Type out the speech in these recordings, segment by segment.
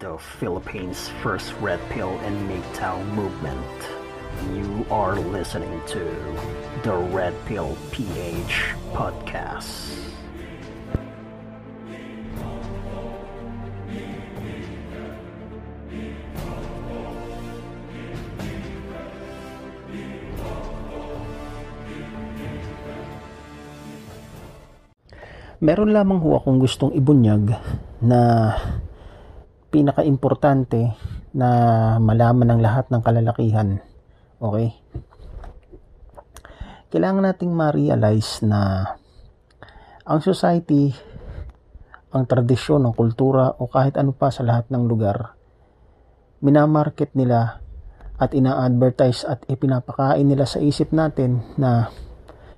the Philippines' first Red Pill and MGTOW movement. You are listening to the Red Pill PH podcast. Meron lamang ho akong gustong ibunyag na pinaka-importante na malaman ng lahat ng kalalakihan. Okay? Kailangan nating ma-realize na ang society, ang tradisyon, ang kultura o kahit ano pa sa lahat ng lugar, minamarket nila at ina-advertise at ipinapakain nila sa isip natin na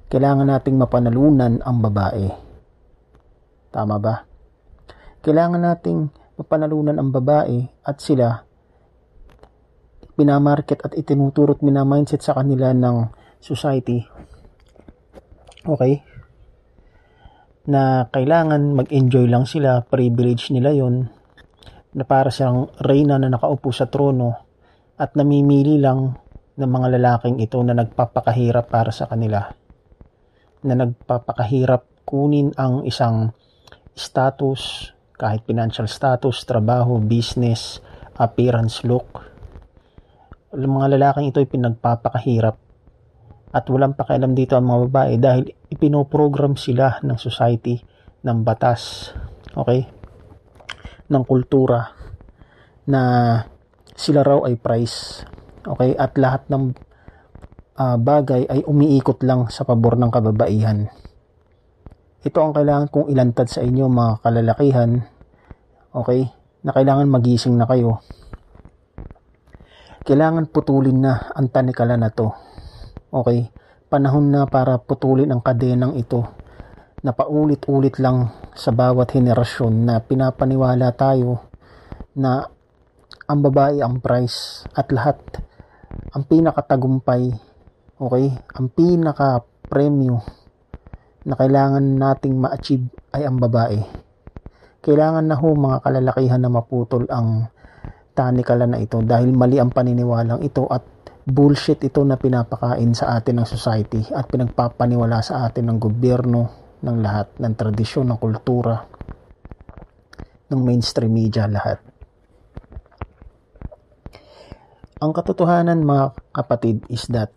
kailangan nating mapanalunan ang babae Tama ba? Kailangan nating mapanalunan ang babae at sila pinamarket at itinuturot minamindset sa kanila ng society. Okay? Na kailangan mag-enjoy lang sila, privilege nila yon na para siyang reyna na nakaupo sa trono at namimili lang ng mga lalaking ito na nagpapakahirap para sa kanila. Na nagpapakahirap kunin ang isang status, kahit financial status, trabaho, business, appearance, look. Ang mga lalaking ito ay pinagpapakahirap at walang pakialam dito ang mga babae dahil ipinoprogram sila ng society, ng batas, okay? ng kultura na sila raw ay price. Okay? At lahat ng uh, bagay ay umiikot lang sa pabor ng kababaihan. Ito ang kailangan kong ilantad sa inyo mga kalalakihan. Okay? Na kailangan magising na kayo. Kailangan putulin na ang tanikala na to. Okay? Panahon na para putulin ang kadenang ito na paulit-ulit lang sa bawat henerasyon na pinapaniwala tayo na ang babae ang price at lahat ang pinakatagumpay okay ang pinaka premyo na kailangan nating ma-achieve ay ang babae. Kailangan na ho mga kalalakihan na maputol ang tanikalan na ito dahil mali ang paniniwalang ito at bullshit ito na pinapakain sa atin ng society at pinagpapaniwala sa atin ng gobyerno ng lahat ng tradisyon, ng kultura, ng mainstream media lahat. Ang katotohanan mga kapatid is that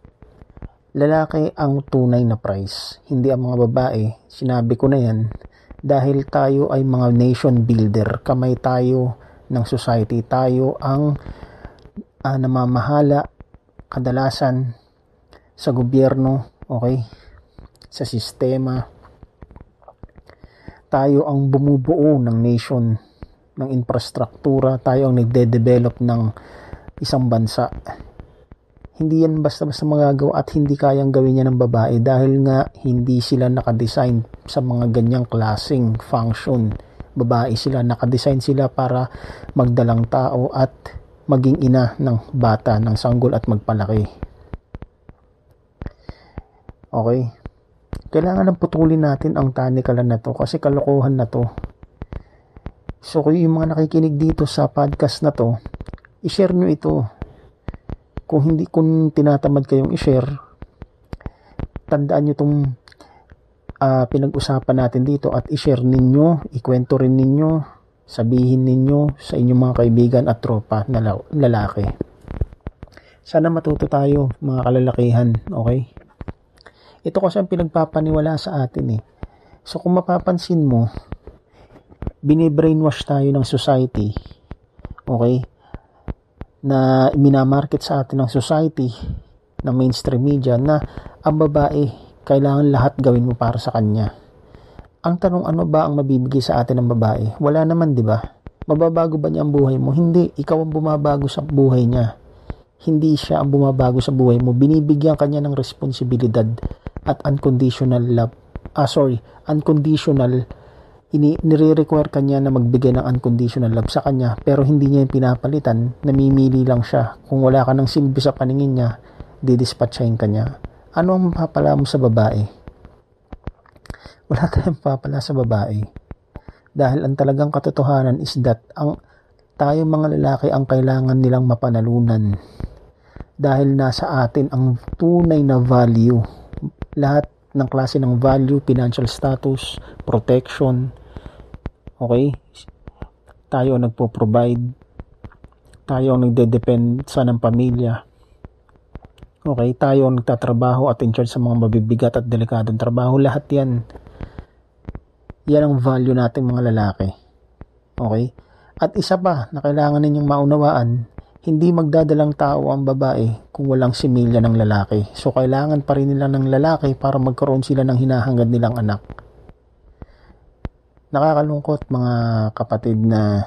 lalaki ang tunay na price, hindi ang mga babae. Sinabi ko na yan dahil tayo ay mga nation builder. Kamay tayo ng society. Tayo ang uh, namamahala kadalasan sa gobyerno, okay? Sa sistema. Tayo ang bumubuo ng nation, ng infrastruktura. Tayo ang nagde-develop ng isang bansa hindi yan basta-basta magagawa at hindi kayang gawin niya ng babae dahil nga hindi sila nakadesign sa mga ganyang klaseng function. Babae sila, nakadesign sila para magdalang tao at maging ina ng bata, ng sanggol at magpalaki. Okay? Kailangan nang putulin natin ang tanikalan na to kasi kalokohan na to. So kung yung mga nakikinig dito sa podcast na to, i-share nyo ito kung hindi kung tinatamad kayong i-share tandaan nyo itong uh, ah, pinag-usapan natin dito at i-share ninyo ikwento rin ninyo sabihin ninyo sa inyong mga kaibigan at tropa na lalaki. Sana matuto tayo mga kalalakihan okay? Ito kasi ang pinagpapaniwala sa atin eh. So kung mapapansin mo binibrainwash tayo ng society okay na minamarket sa atin ng society ng mainstream media na ang babae kailangan lahat gawin mo para sa kanya. Ang tanong ano ba ang mabibigay sa atin ng babae? Wala naman, 'di ba? Mababago ba niya ang buhay mo? Hindi, ikaw ang bumabago sa buhay niya. Hindi siya ang bumabago sa buhay mo. Binibigyan kanya ng responsibilidad at unconditional love. Ah, sorry, unconditional ini nire-require kanya na magbigay ng unconditional love sa kanya pero hindi niya yung pinapalitan. Namimili lang siya. Kung wala ka ng silbi sa paningin niya didispatchahin kanya ano ang mapapala mo sa babae? Wala tayong mapapala sa babae. Dahil ang talagang katotohanan is that ang tayo mga lalaki ang kailangan nilang mapanalunan. Dahil nasa atin ang tunay na value. Lahat ng klase ng value, financial status, protection, okay? Tayo ang nagpo-provide, tayo ang nagde-depend sa ng pamilya. Okay, tayo ang nagtatrabaho at in charge sa mga mabibigat at delikadong trabaho. Lahat yan. Yan ang value natin mga lalaki. Okay? At isa pa na kailangan ninyong maunawaan, hindi magdadalang tao ang babae kung walang similya ng lalaki. So, kailangan pa rin nila ng lalaki para magkaroon sila ng hinahangad nilang anak. Nakakalungkot mga kapatid na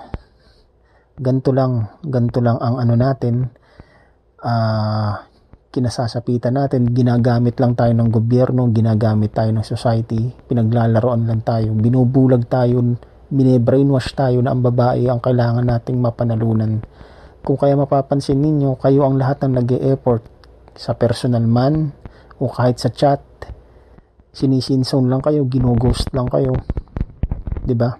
ganto lang, ganto lang ang ano natin, uh, kinasasapitan natin, ginagamit lang tayo ng gobyerno, ginagamit tayo ng society, pinaglalaroan lang tayo, binubulag tayo, bine-brainwash tayo na ang babae ang kailangan nating mapanalunan kung kaya mapapansin ninyo, kayo ang lahat ng nag effort sa personal man o kahit sa chat. Sinisinson lang kayo, ginoghost lang kayo. 'Di ba?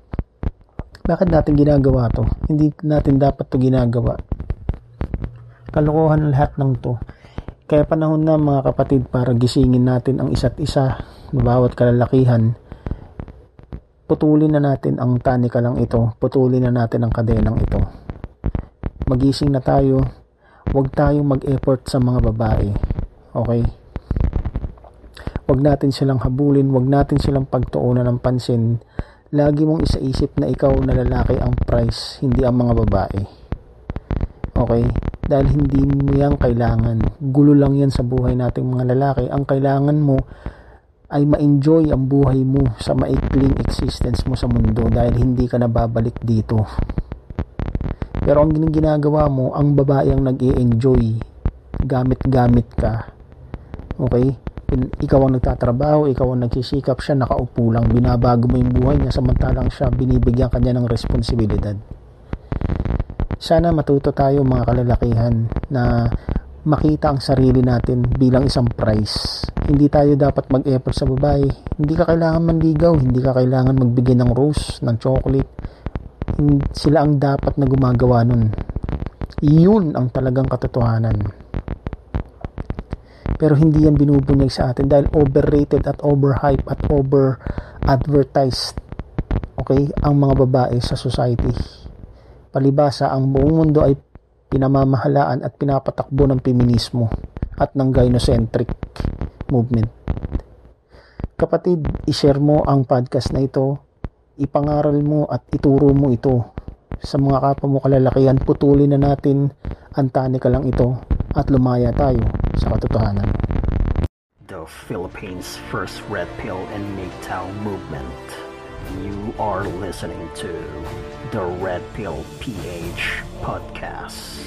Bakit natin ginagawa to? Hindi natin dapat to ginagawa. Kalokohan lahat ng to. Kaya panahon na mga kapatid para gisingin natin ang isa't isa na bawat kalalakihan. Putulin na natin ang tanika lang ito. Putulin na natin ang kadenang ito magising na tayo, huwag tayong mag-effort sa mga babae. Okay? Huwag natin silang habulin, huwag natin silang pagtuunan ng pansin. Lagi mong isaisip na ikaw na lalaki ang price, hindi ang mga babae. Okay? Dahil hindi mo yan kailangan. Gulo lang yan sa buhay nating mga lalaki. Ang kailangan mo ay ma-enjoy ang buhay mo sa maikling existence mo sa mundo dahil hindi ka nababalik dito. Pero ang ginagawa mo, ang babae ang nag enjoy Gamit-gamit ka. Okay? Ikaw ang nagtatrabaho, ikaw ang nagsisikap, siya nakaupo lang. Binabago mo yung buhay niya, samantalang siya binibigyan kanya ng responsibilidad. Sana matuto tayo mga kalalakihan na makita ang sarili natin bilang isang prize. Hindi tayo dapat mag-effort sa babae. Hindi ka kailangan manligaw, hindi ka kailangan magbigay ng rose, ng chocolate, sila ang dapat na gumagawa nun. Yun ang talagang katotohanan. Pero hindi yan binubunyag sa atin dahil overrated at overhype at over advertised okay ang mga babae sa society. Palibasa ang buong mundo ay pinamamahalaan at pinapatakbo ng feminismo at ng gynocentric movement. Kapatid, ishare mo ang podcast na ito ipangaral mo at ituro mo ito sa mga kapwa mo kalalakihan. Putulin na natin ang tanika lang ito at lumaya tayo sa katotohanan. The Philippines first red pill and MGTOW movement. You are listening to the Red Pill PH podcast